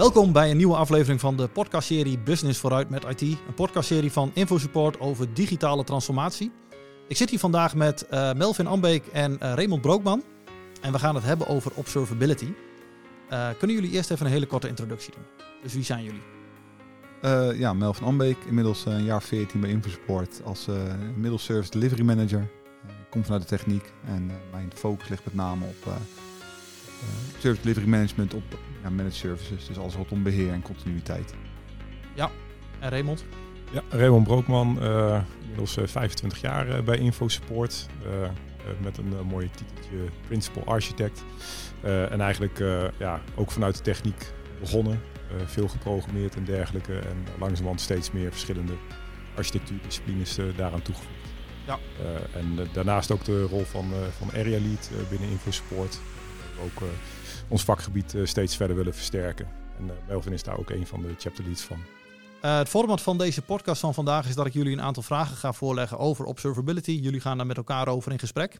Welkom bij een nieuwe aflevering van de podcastserie Business vooruit met IT. Een podcastserie van InfoSupport over digitale transformatie. Ik zit hier vandaag met uh, Melvin Ambeek en uh, Raymond Brookman. En we gaan het hebben over observability. Uh, kunnen jullie eerst even een hele korte introductie doen? Dus wie zijn jullie? ja, Melvin Ambeek, inmiddels een jaar 14 bij InfoSupport als middle service delivery manager. ik kom vanuit de techniek en mijn focus ligt met name op service delivery management op ja, managed services. Dus alles rondom beheer en continuïteit. Ja, en Raymond? Ja, Raymond Brookman, uh, inmiddels 25 eh, jaar uh, bij InfoSupport. met een mooie titeltje Principal Architect. en eigenlijk ja, ook vanuit de techniek begonnen. veel geprogrammeerd en dergelijke. En langzamerhand steeds meer verschillende architectuurdisciplines daaraan toegevoegd. Ja. en daarnaast ook de rol van, van Area Lead binnen InfoSupport. Ook ons vakgebied eh, steeds verder willen versterken. En eh, Melvin is daar ook een van de chapter leads van. Uh, het format van deze podcast van vandaag is dat ik jullie een aantal vragen ga voorleggen over observability. Jullie gaan daar met elkaar over in gesprek.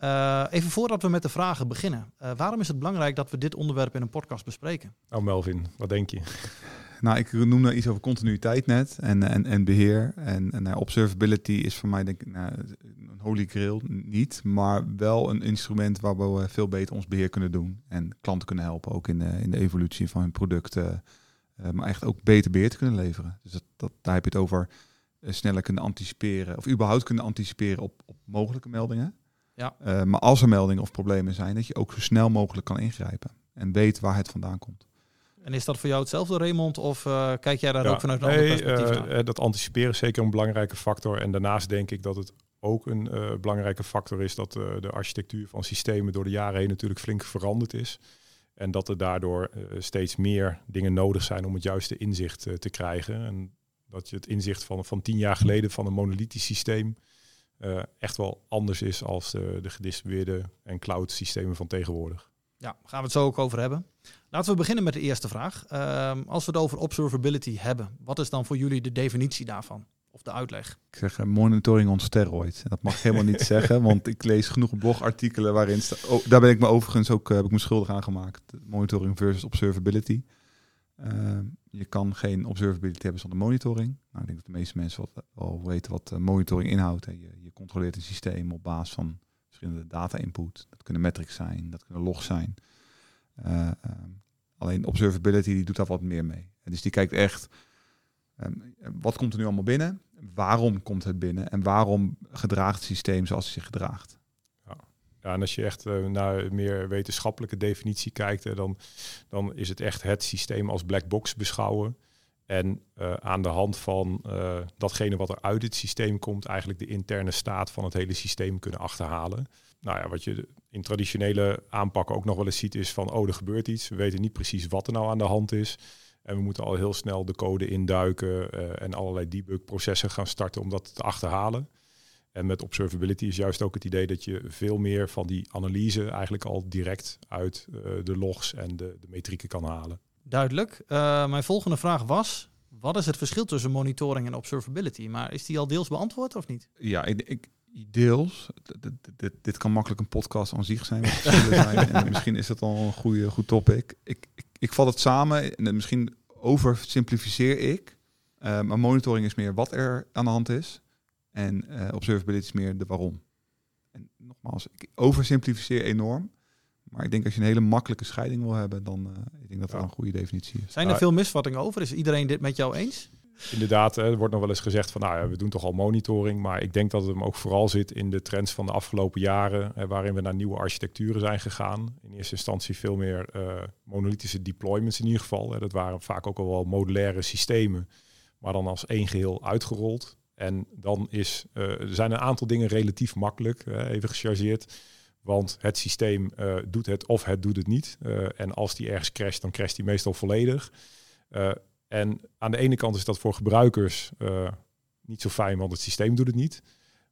Uh, even voordat we met de vragen beginnen. Uh, waarom is het belangrijk dat we dit onderwerp in een podcast bespreken? Nou Melvin, wat denk je? Nou, ik noemde iets over continuïteit net en, en, en beheer. En, en observability is voor mij denk ik nou, holy grail niet, maar wel een instrument waar we veel beter ons beheer kunnen doen. En klanten kunnen helpen, ook in de, in de evolutie van hun producten. Uh, maar echt ook beter beheer te kunnen leveren. Dus dat, dat, daar heb je het over uh, sneller kunnen anticiperen. Of überhaupt kunnen anticiperen op, op mogelijke meldingen. Ja. Uh, maar als er meldingen of problemen zijn, dat je ook zo snel mogelijk kan ingrijpen. En weet waar het vandaan komt. En is dat voor jou hetzelfde, Raymond? Of uh, kijk jij daar ook vanuit een nee, ander perspectief uh, Dat anticiperen is zeker een belangrijke factor. En daarnaast denk ik dat het ook een uh, belangrijke factor is dat de architectuur van systemen door de jaren heen natuurlijk flink veranderd is. En dat er daardoor steeds meer dingen nodig zijn om het juiste inzicht te krijgen. En dat je het inzicht van, van tien jaar geleden van een monolithisch systeem echt wel anders is als de, de gedistribueerde en cloud systemen van tegenwoordig. Ja, gaan we het zo ook over hebben. Laten we beginnen met de eerste vraag. Um, als we het over observability hebben, wat is dan voor jullie de definitie daarvan? Of de uitleg? Ik zeg uh, monitoring on steroids. Dat mag ik helemaal niet zeggen, want ik lees genoeg blogartikelen waarin. Oh, daar ben ik me overigens ook uh, heb ik me schuldig aan gemaakt. Monitoring versus observability. Uh, je kan geen observability hebben zonder monitoring. Nou, ik denk dat de meeste mensen wat, wel weten wat monitoring inhoudt. Je, je controleert een systeem op basis van verschillende data input. Dat kunnen metrics zijn, dat kunnen logs zijn. Uh, alleen observability die doet daar wat meer mee. En dus die kijkt echt, um, wat komt er nu allemaal binnen? Waarom komt het binnen? En waarom gedraagt het systeem zoals het zich gedraagt? Ja. Ja, en als je echt uh, naar meer wetenschappelijke definitie kijkt, dan, dan is het echt het systeem als black box beschouwen. En uh, aan de hand van datgene wat er uit het systeem komt, eigenlijk de interne staat van het hele systeem kunnen achterhalen. Nou ja, wat je in traditionele aanpakken ook nog wel eens ziet, is van oh, er gebeurt iets. We weten niet precies wat er nou aan de hand is. En we moeten al heel snel de code induiken uh, en allerlei debugprocessen gaan starten om dat te achterhalen. En met observability is juist ook het idee dat je veel meer van die analyse eigenlijk al direct uit de logs en de, de metrieken kan halen. Duidelijk. Uh, mijn volgende vraag was: wat is het verschil tussen monitoring en observability? Maar is die al deels beantwoord of niet? Ja, ik, ik deels. Dit, dit, kan makkelijk een podcast aan zich zijn. zijn. en misschien is dat al een goede, goed topic. Ik, ik, ik vat het samen en misschien oversimplificeer ik. Uh, maar monitoring is meer wat er aan de hand is. En uh, observability is meer de waarom. En nogmaals, ik oversimplificeer enorm. Maar ik denk als je een hele makkelijke scheiding wil hebben, dan uh, ik denk dat dat een goede definitie is. Zijn er veel misvattingen over? Is iedereen dit met jou eens? Inderdaad, er wordt nog wel eens gezegd van nou ja, we doen toch al monitoring. Maar ik denk dat het hem ook vooral zit in de trends van de afgelopen jaren. Waarin we naar nieuwe architecturen zijn gegaan. In eerste instantie veel meer uh, monolithische deployments in ieder geval. Hè. Dat waren vaak ook al wel modulaire systemen. Maar dan als één geheel uitgerold. En dan is, uh, er zijn een aantal dingen relatief makkelijk, even gechargeerd. Want het systeem uh, doet het of het doet het niet. En als die ergens crasht, dan crasht die meestal volledig. En aan de ene kant is dat voor gebruikers niet zo fijn, want het systeem doet het niet.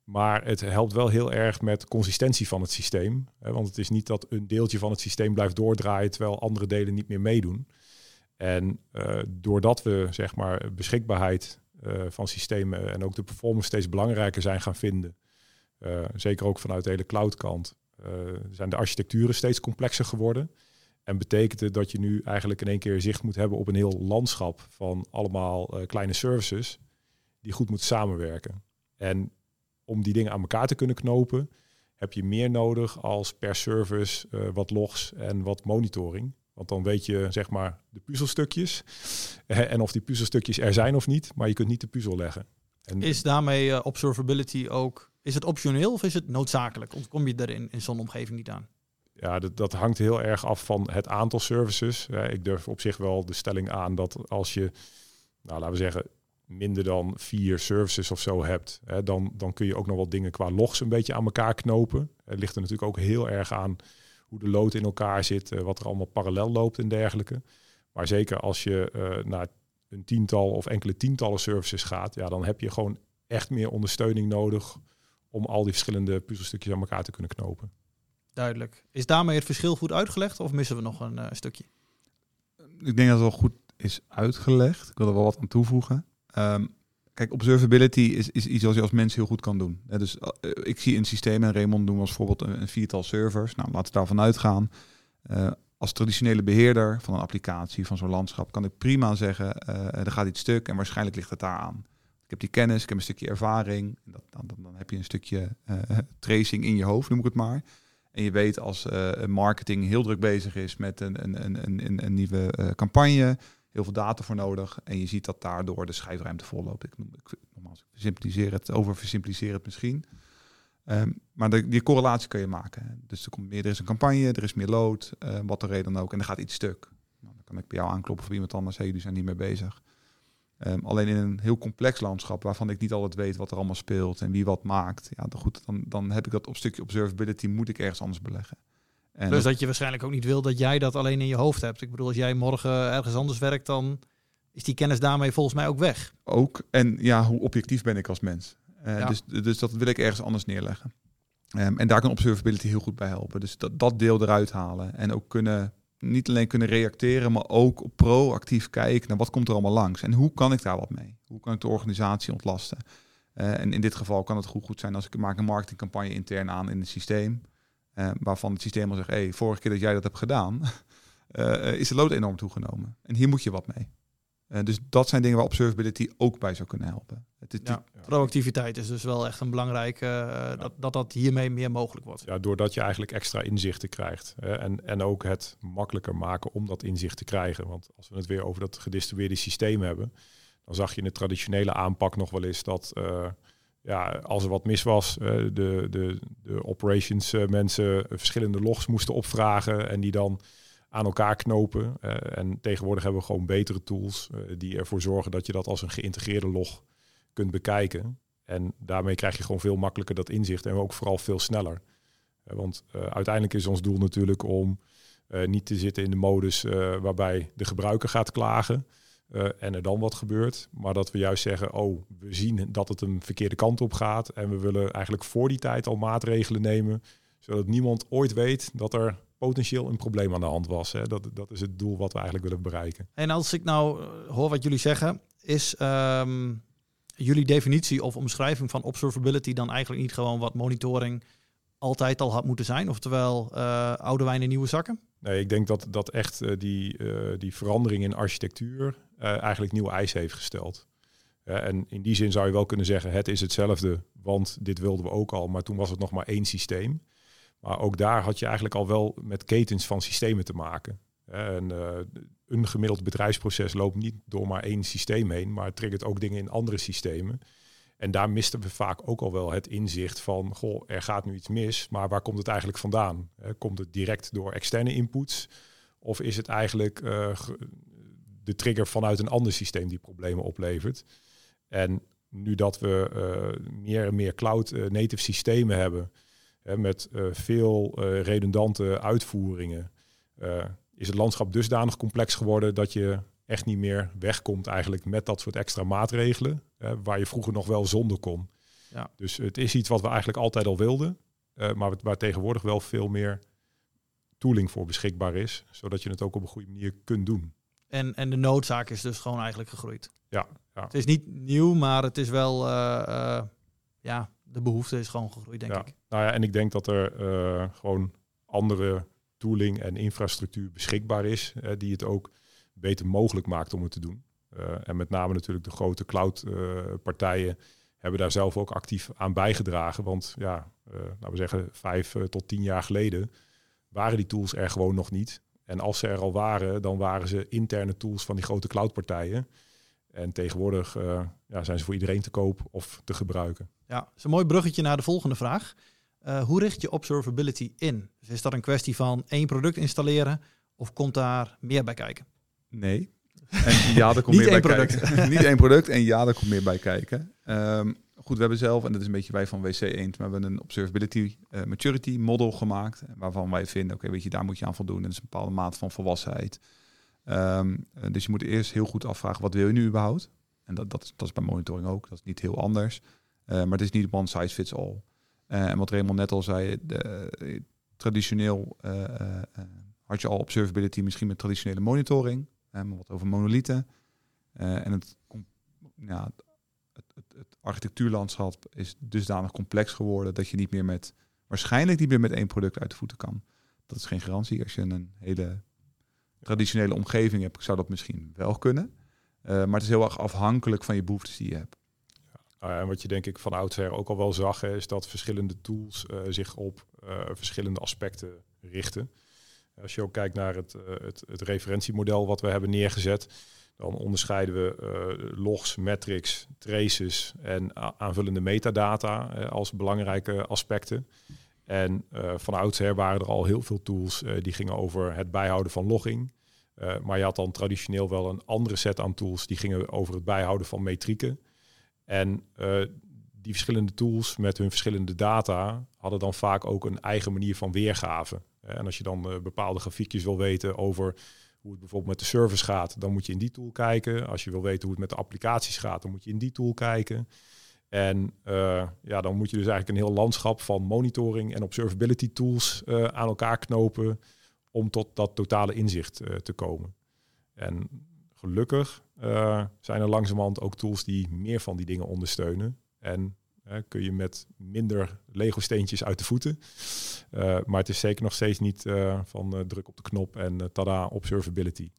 Maar het helpt wel heel erg met consistentie van het systeem. Hè, want het is niet dat een deeltje van het systeem blijft doordraaien terwijl andere delen niet meer meedoen. En doordat we zeg maar beschikbaarheid van systemen en ook de performance steeds belangrijker zijn gaan vinden. zeker ook vanuit de hele cloud kant, uh, zijn de architecturen steeds complexer geworden. En betekent het dat je nu eigenlijk in één keer zicht moet hebben op een heel landschap van allemaal eh, kleine services die goed moeten samenwerken. En om die dingen aan elkaar te kunnen knopen, heb je meer nodig als per service uh, wat logs en wat monitoring. Want dan weet je zeg maar de puzzelstukjes en of die puzzelstukjes er zijn of niet, maar je kunt niet de puzzel leggen. En is daarmee uh, observability ook, is het optioneel of is het noodzakelijk? Ontkom je er in, in zo'n omgeving niet aan? Ja, dat, dat hangt heel erg af van het aantal services. ik durf op zich wel de stelling aan dat als je, nou laten we zeggen, minder dan vier services of zo hebt, dan, dan kun je ook nog wel dingen qua logs een beetje aan elkaar knopen. Het ligt er natuurlijk ook heel erg aan hoe de lood in elkaar zit, eh, wat er allemaal parallel loopt en dergelijke. Maar zeker als je uh, naar een tiental of enkele tientallen services gaat, ja, dan heb je gewoon echt meer ondersteuning nodig om al die verschillende puzzelstukjes aan elkaar te kunnen knopen. Duidelijk. Is daarmee het verschil goed uitgelegd of missen we nog een uh, stukje? Ik denk dat het wel goed is uitgelegd. Ik wil er wel wat aan toevoegen. Um, kijk, observability is, is iets wat je als mens heel goed kan doen. dus uh, ik zie een systeem, en Raymond doen als voorbeeld een, viertal servers. Nou, laten we daarvan uitgaan. Uh, als traditionele beheerder van een applicatie, van zo'n landschap, kan ik prima zeggen, er gaat iets stuk en waarschijnlijk ligt het daar aan. Ik heb die kennis, ik heb een stukje ervaring. Dat, dan, dan, heb je een stukje tracing in je hoofd, noem ik het maar. En je weet als marketing heel druk bezig is met een, een, een, een, een nieuwe campagne, heel veel data voor nodig. En je ziet dat daardoor de schijfruimte volloopt. Ik, noem, ik, nogmaals, ik het, oversimpliceer het misschien. Um, maar die correlatie kun je maken. Dus er komt meer, er is een campagne, er is meer load, uh, wat de reden dan ook. En er gaat iets stuk. Nou, dan kan ik bij jou aankloppen of iemand anders. Hey, jullie zijn niet mee bezig. Um, alleen in een heel complex landschap, waarvan ik niet altijd weet wat er allemaal speelt en wie wat maakt. Ja, dan, goed, dan, dan heb ik dat op stukje observability, moet ik ergens anders beleggen. En dus dat je waarschijnlijk ook niet wil dat jij dat alleen in je hoofd hebt. Ik bedoel, als jij morgen ergens anders werkt, dan is die kennis daarmee volgens mij ook weg. Ook. En ja, hoe objectief ben ik als mens? Uh, dus, dus dat wil ik ergens anders neerleggen. Um, en daar kan observability heel goed bij helpen. Dus dat, dat deel eruit halen. En ook kunnen, niet alleen kunnen reacteren, maar ook proactief kijken naar wat komt er allemaal langs. En hoe kan ik daar wat mee? Hoe kan ik de organisatie ontlasten? Uh, en in dit geval kan het goed, goed zijn als ik maak een marketingcampagne intern aan in het systeem. Uh, waarvan het systeem al zegt, hey, vorige keer dat jij dat hebt gedaan, uh, is de lood enorm toegenomen. En hier moet je wat mee. Uh, dus dat zijn dingen waar observability ook bij zou kunnen helpen. Het is ja, proactiviteit is dus wel echt een belangrijke, ja. dat, dat dat hiermee meer mogelijk wordt. Ja, doordat je eigenlijk extra inzichten krijgt. Hè, en, en ook het makkelijker maken om dat inzicht te krijgen. Want als we het weer over dat gedistribueerde systeem hebben, dan zag je in de traditionele aanpak nog wel eens dat ja, als er wat mis was, uh, de, de, de operations uh, mensen verschillende logs moesten opvragen en die dan aan elkaar knopen. Uh, en tegenwoordig hebben we gewoon betere tools die ervoor zorgen dat je dat als een geïntegreerde log kunt bekijken. En daarmee krijg je gewoon veel makkelijker dat inzicht en ook vooral veel sneller. want uiteindelijk is ons doel natuurlijk om niet te zitten in de modus waarbij de gebruiker gaat klagen. En er dan wat gebeurt. Maar dat we juist zeggen, oh, we zien dat het een verkeerde kant op gaat. En we willen eigenlijk voor die tijd al maatregelen nemen. Zodat niemand ooit weet dat er potentieel een probleem aan de hand was. Hè. Dat, dat is het doel wat we eigenlijk willen bereiken. En als ik nou eh, hoor wat jullie zeggen, is um, jullie definitie of omschrijving van observability dan eigenlijk niet gewoon wat monitoring altijd al had moeten zijn? Oftewel uh, oude wijn in nieuwe zakken? Nee, ik denk dat, dat echt uh, die, uh, die verandering in architectuur eigenlijk nieuwe eisen heeft gesteld. en in die zin zou je wel kunnen zeggen, het is hetzelfde, want dit wilden we ook al, maar toen was het nog maar één systeem. Maar ook daar had je eigenlijk al wel met ketens van systemen te maken. En een gemiddeld bedrijfsproces loopt niet door maar één systeem heen, maar triggert ook dingen in andere systemen. En daar misten we vaak ook al wel het inzicht van, goh, er gaat nu iets mis, maar waar komt het eigenlijk vandaan? Komt het direct door externe inputs? Of is het eigenlijk uh, de trigger vanuit een ander systeem die problemen oplevert? En nu dat we uh, meer en meer cloud-native uh, systemen hebben, met veel redundante uitvoeringen, is het landschap dusdanig complex geworden dat je echt niet meer wegkomt eigenlijk met dat soort extra maatregelen, uh, waar je vroeger nog wel zonder kon. Ja. Dus het is iets wat we eigenlijk altijd al wilden, uh, maar waar tegenwoordig wel veel meer tooling voor beschikbaar is, zodat je het ook op een goede manier kunt doen. En, en de noodzaak is dus gewoon eigenlijk gegroeid. Ja, ja. Het is niet nieuw, maar het is wel, uh, ja, de behoefte is gewoon gegroeid, denk ja. ik. Nou ja, en ik denk dat er gewoon andere tooling en infrastructuur beschikbaar is, die het ook beter mogelijk maakt om het te doen. en met name natuurlijk de grote cloud-partijen hebben daar zelf ook actief aan bijgedragen. Want ja, laten we zeggen, vijf tot tien jaar geleden waren die tools er gewoon nog niet. En als ze er al waren, dan waren ze interne tools van die grote cloudpartijen. En tegenwoordig uh, ja, zijn ze voor iedereen te koop of te gebruiken. Ja, dat is een mooi bruggetje naar de volgende vraag. Uh, hoe richt je observability in? Dus is dat een kwestie van één product installeren of komt daar meer bij kijken? Nee. En ja, er komt meer bij product. kijken. Niet één product en ja, er komt meer bij kijken. Um, goed, we hebben zelf, en dat is een beetje wij van WC 1, maar we hebben een observability uh, maturity model gemaakt. Waarvan wij vinden, oké, weet je, daar moet je aan voldoen. Dat is een bepaalde maat van volwassenheid. Um, dus je moet eerst heel goed afvragen, wat wil je nu überhaupt? En dat, dat, is, dat is bij monitoring ook, dat is niet heel anders. Uh, maar het is niet one size fits all. Uh, en wat Raymond net al zei, de, traditioneel had je al observability misschien met traditionele monitoring. maar wat over monolithen. en het, ja, het, het, architectuurlandschap is dusdanig complex geworden dat je niet meer met, waarschijnlijk niet meer met één product uit de voeten kan. Dat is geen garantie. Als je een hele traditionele omgeving hebt, zou dat misschien wel kunnen. Uh, maar het is heel erg afhankelijk van je behoeftes die je hebt. Ja, en wat je denk ik van oudsher ook al wel zag, is dat verschillende tools uh, zich op uh, verschillende aspecten richten. Als je ook kijkt naar het, het, het referentiemodel wat we hebben neergezet, dan onderscheiden we logs, metrics, traces en aanvullende metadata als belangrijke aspecten. En uh, van oudsher waren er al heel veel tools die gingen over het bijhouden van logging. maar je had dan traditioneel wel een andere set aan tools die gingen over het bijhouden van metrieken. En die verschillende tools met hun verschillende data hadden dan vaak ook een eigen manier van weergave. En als je dan bepaalde grafiekjes wil weten over hoe het bijvoorbeeld met de service gaat, dan moet je in die tool kijken. Als je wil weten hoe het met de applicaties gaat, dan moet je in die tool kijken. En uh, ja, dan moet je dus eigenlijk een heel landschap van monitoring en observability tools uh, aan elkaar knopen om tot dat totale inzicht uh, te komen. En gelukkig zijn er langzamerhand ook tools die meer van die dingen ondersteunen. En kun je met minder Lego-steentjes uit de voeten. Maar het is zeker nog steeds niet van druk op de knop en tada, observability.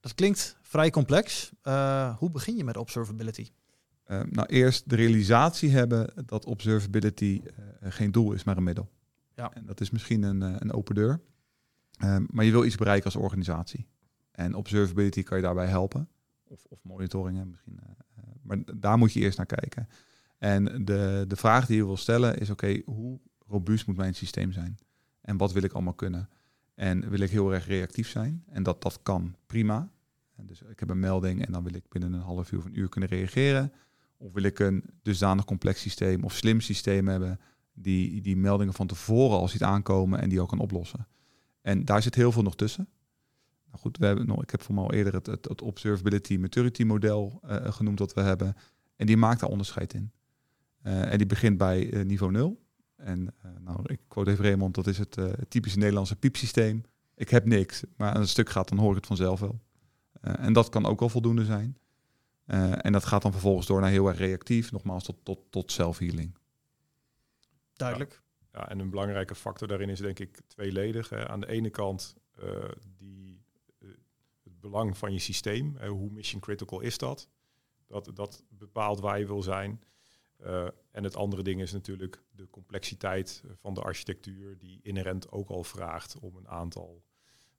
Dat klinkt vrij complex. hoe begin je met observability? Nou, eerst de realisatie hebben dat observability geen doel is, maar een middel. Ja. En dat is misschien een, een open deur. maar je wil iets bereiken als organisatie. En observability kan je daarbij helpen. Of, of monitoringen misschien. maar daar moet je eerst naar kijken. En de, de vraag die je wil stellen is: oké, hoe robuust moet mijn systeem zijn? En wat wil ik allemaal kunnen? En wil ik heel erg reactief zijn? En dat, dat kan prima. En dus ik heb een melding en dan wil ik binnen een half uur of een uur kunnen reageren. Of wil ik een dusdanig complex systeem of slim systeem hebben die die meldingen van tevoren al ziet aankomen en die ook kan oplossen. En daar zit heel veel nog tussen. Nou goed, we hebben nog, ik heb voor mij al eerder het, het, Observability Maturity model uh, genoemd dat we hebben. En die maakt daar onderscheid in. Uh, en die begint bij uh, niveau 0. En nou, ik quote even Raymond, dat is het typische Nederlandse piepsysteem. Ik heb niks, maar als een stuk gaat, dan hoor ik het vanzelf wel. en dat kan ook wel voldoende zijn. En dat gaat dan vervolgens door naar heel erg reactief, nogmaals tot, tot, tot self-healing. Duidelijk. Ja, ja, en een belangrijke factor daarin is denk ik tweeledig. Hè. Aan de ene kant die, het belang van je systeem. hoe mission critical is dat? Dat, dat bepaalt waar je wil zijn. Uh, en het andere ding is natuurlijk de complexiteit van de architectuur, die inherent ook al vraagt om een aantal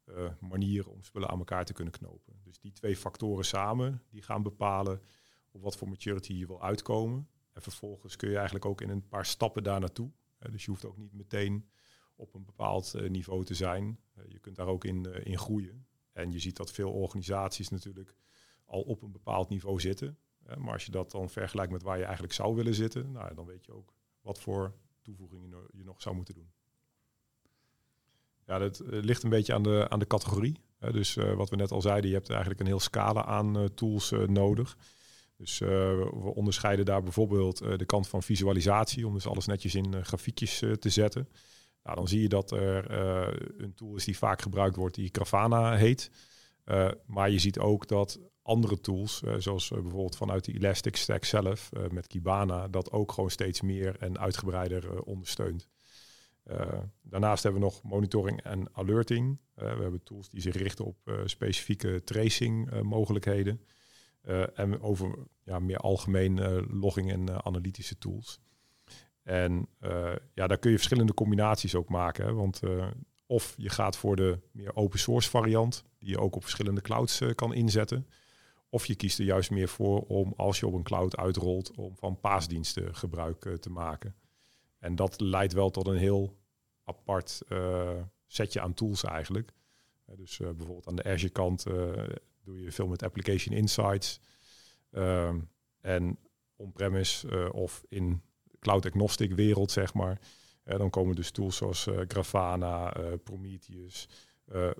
uh, manieren om spullen aan elkaar te kunnen knopen. Dus die twee factoren samen, die gaan bepalen op wat voor maturity je wil uitkomen. En vervolgens kun je eigenlijk ook in een paar stappen daar naartoe. Dus je hoeft ook niet meteen op een bepaald niveau te zijn. je kunt daar ook in, in groeien. En je ziet dat veel organisaties natuurlijk al op een bepaald niveau zitten. Maar als je dat dan vergelijkt met waar je eigenlijk zou willen zitten, nou, dan weet je ook wat voor toevoegingen je nog zou moeten doen. Ja, dat eh, ligt een beetje aan de, aan de categorie. Dus uh, wat we net al zeiden, je hebt eigenlijk een heel scala aan uh, tools nodig. Dus we onderscheiden daar bijvoorbeeld de kant van visualisatie, om dus alles netjes in grafiekjes te zetten. Nou, dan zie je dat er een tool is die vaak gebruikt wordt, die Grafana heet. maar je ziet ook dat andere tools, zoals bijvoorbeeld vanuit de Elastic Stack zelf met Kibana, dat ook gewoon steeds meer en uitgebreider ondersteunt. Daarnaast hebben we nog monitoring en alerting. we hebben tools die zich richten op specifieke tracing mogelijkheden. en over ja, meer algemeen logging en analytische tools. En ja, daar kun je verschillende combinaties ook maken. Want of je gaat voor de meer open source variant, die je ook op verschillende clouds kan inzetten. Of je kiest er juist meer voor om, als je op een cloud uitrolt, om van paasdiensten gebruik te maken. En dat leidt wel tot een heel apart uh, setje aan tools eigenlijk. Uh, dus bijvoorbeeld aan de Azure kant doe je veel met Application Insights. Ehm, en on-premise of in cloud-agnostic wereld, zeg maar. dan komen dus tools zoals Grafana, Prometheus.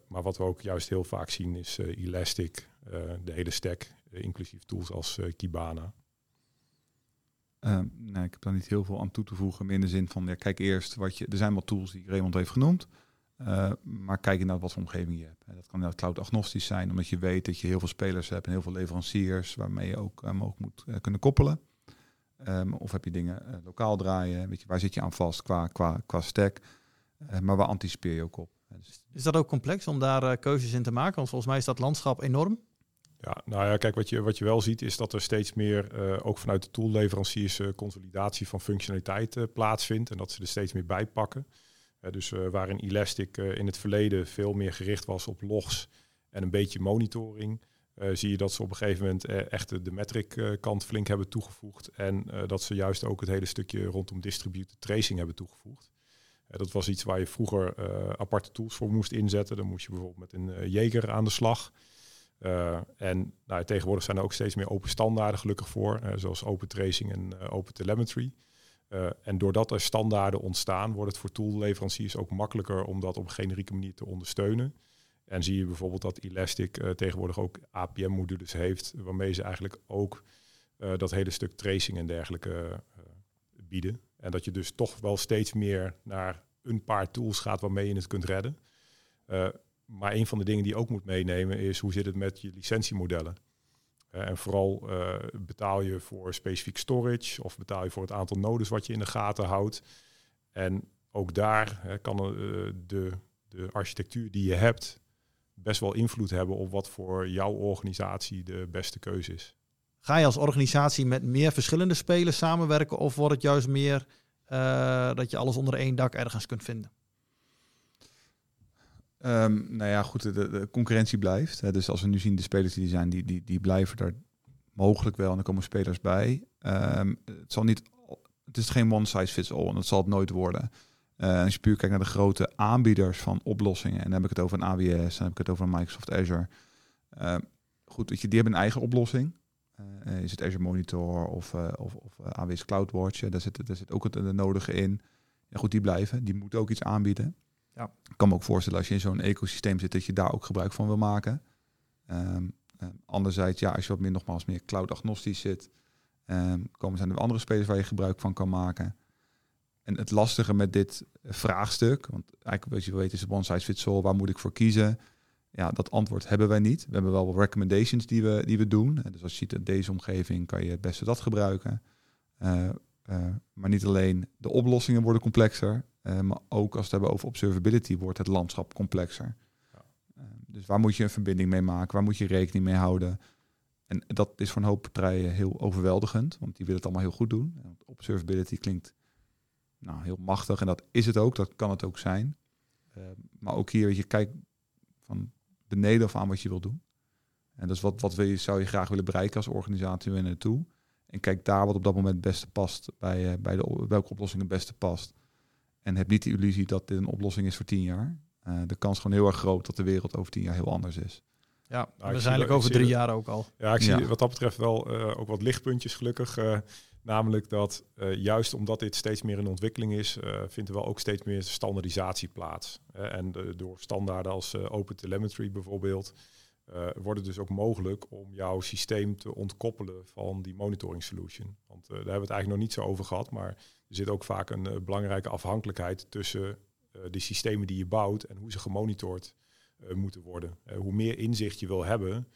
maar wat we ook juist heel vaak zien is Elastic, eh, de hele stack, eh, inclusief tools als eh, Nee, ik heb daar niet heel veel aan toe te voegen. in de zin van, ja, kijk eerst wat je. Er zijn wel tools die Raymond heeft genoemd. maar kijk naar wat voor omgeving je hebt. Dat kan cloud agnostisch zijn, omdat je weet dat je heel veel spelers hebt en heel veel leveranciers waarmee je ook mogelijk moet kunnen koppelen. Um, of heb je dingen lokaal draaien? Weet je, waar zit je aan vast qua, qua, qua stack? maar waar anticipeer je ook op? Is dat ook complex om daar keuzes in te maken? Want volgens mij is dat landschap enorm. Ja, nou ja, kijk, wat je, wat je wel ziet is dat er steeds meer, uh, ook vanuit de toolleveranciers, uh, consolidatie van functionaliteit uh, plaatsvindt en dat ze er steeds meer bij pakken. dus waarin Elastic in het verleden veel meer gericht was op logs en een beetje monitoring, zie je dat ze op een gegeven moment echt de metric kant flink hebben toegevoegd en dat ze juist ook het hele stukje rondom distributed tracing hebben toegevoegd. dat was iets waar je vroeger aparte tools voor moest inzetten. Dan moest je bijvoorbeeld met een Jager aan de slag. Uh, en nou, tegenwoordig zijn er ook steeds meer open standaarden gelukkig voor, uh, zoals open tracing en uh, open telemetry. en doordat er standaarden ontstaan, wordt het voor toolleveranciers ook makkelijker om dat op een generieke manier te ondersteunen. En zie je bijvoorbeeld dat Elastic tegenwoordig ook APM-modules heeft, waarmee ze eigenlijk ook dat hele stuk tracing en dergelijke bieden. En dat je dus toch wel steeds meer naar een paar tools gaat waarmee je het kunt redden. Maar een van de dingen die je ook moet meenemen is hoe zit het met je licentiemodellen. Uh, en vooral uh, betaal je voor specifiek storage of betaal je voor het aantal nodes wat je in de gaten houdt. En ook daar kan de, de architectuur die je hebt best wel invloed hebben op wat voor jouw organisatie de beste keuze is. Ga je als organisatie met meer verschillende spelers samenwerken of wordt het juist meer dat je alles onder één dak ergens kunt vinden? Um, nou ja, goed, de, de, concurrentie blijft. Hè. Dus als we nu zien de spelers die er zijn, die, die, die blijven er mogelijk wel. En er komen spelers bij. Um, het zal niet, het is geen one size fits all en dat zal het nooit worden. Uh, als je puur kijkt naar de grote aanbieders van oplossingen, en dan heb ik het over een AWS, dan heb ik het over een Microsoft Azure. Uh, goed, je, die hebben een eigen oplossing. Uh, is het Azure Monitor of, uh, of, of AWS CloudWatch? daar, zit, daar zit ook het nodige in. Ja, goed, die blijven. Die moeten ook iets aanbieden. Ja. Ik kan me ook voorstellen als je in zo'n ecosysteem zit dat je daar ook gebruik van wil maken. Um, anderzijds, ja, als je wat meer nogmaals meer cloud-agnostisch zit, um, komen zijn er andere spelers waar je gebruik van kan maken. En het lastige met dit vraagstuk, want eigenlijk wat je weet is het one size fits all, waar moet ik voor kiezen? Ja, dat antwoord hebben wij niet. We hebben wel recommendations die we, die we doen. Dus als je ziet in deze omgeving kan je het beste dat gebruiken. Uh, uh, maar niet alleen de oplossingen worden complexer, uh, maar ook als we het hebben over observability, wordt het landschap complexer. Ja. Uh, dus waar moet je een verbinding mee maken? Waar moet je rekening mee houden? En dat is voor een hoop partijen heel overweldigend, want die willen het allemaal heel goed doen. Observability klinkt nou, heel machtig en dat is het ook, dat kan het ook zijn. Uh, maar ook hier, je kijkt van beneden af aan wat je wil doen. En dat is wat, wat wil je, zou je graag willen bereiken als organisatie weer naartoe. En kijk daar wat op dat moment het beste past, bij, bij de, welke oplossing het beste past. En heb niet de illusie dat dit een oplossing is voor tien jaar. Uh, de kans gewoon heel erg groot dat de wereld over tien jaar heel anders is. Ja, nou, waarschijnlijk over drie jaar ook al. Ja, ik zie wat dat betreft wel uh, ook wat lichtpuntjes gelukkig. Uh, namelijk dat juist omdat dit steeds meer in ontwikkeling is, vindt er wel ook steeds meer standaardisatie plaats. en door standaarden als Open Telemetry bijvoorbeeld, wordt het dus ook mogelijk om jouw systeem te ontkoppelen van die monitoring solution. Want daar hebben we het eigenlijk nog niet zo over gehad, maar zit ook vaak een uh, belangrijke afhankelijkheid tussen uh, de systemen die je bouwt en hoe ze gemonitord uh, moeten worden. hoe meer inzicht je wil hebben,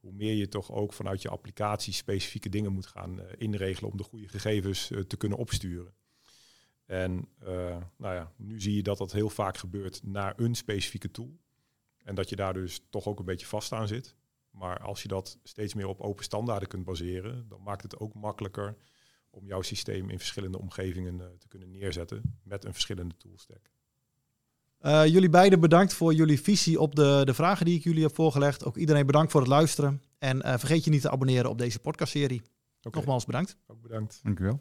hoe meer je toch ook vanuit je applicatie specifieke dingen moet gaan inregelen om de goede gegevens te kunnen opsturen. En nou ja, nu zie je dat dat heel vaak gebeurt naar een specifieke tool. En dat je daar dus toch ook een beetje vast aan zit. Maar als je dat steeds meer op open standaarden kunt baseren, dan maakt het ook makkelijker om jouw systeem in verschillende omgevingen uh, te kunnen neerzetten met een verschillende toolstack. Uh, jullie beiden bedankt voor jullie visie op de, de vragen die ik jullie heb voorgelegd. Ook iedereen bedankt voor het luisteren. En uh, vergeet je niet te abonneren op deze podcastserie. Okay. Nogmaals bedankt. Ook bedankt. Dank u wel.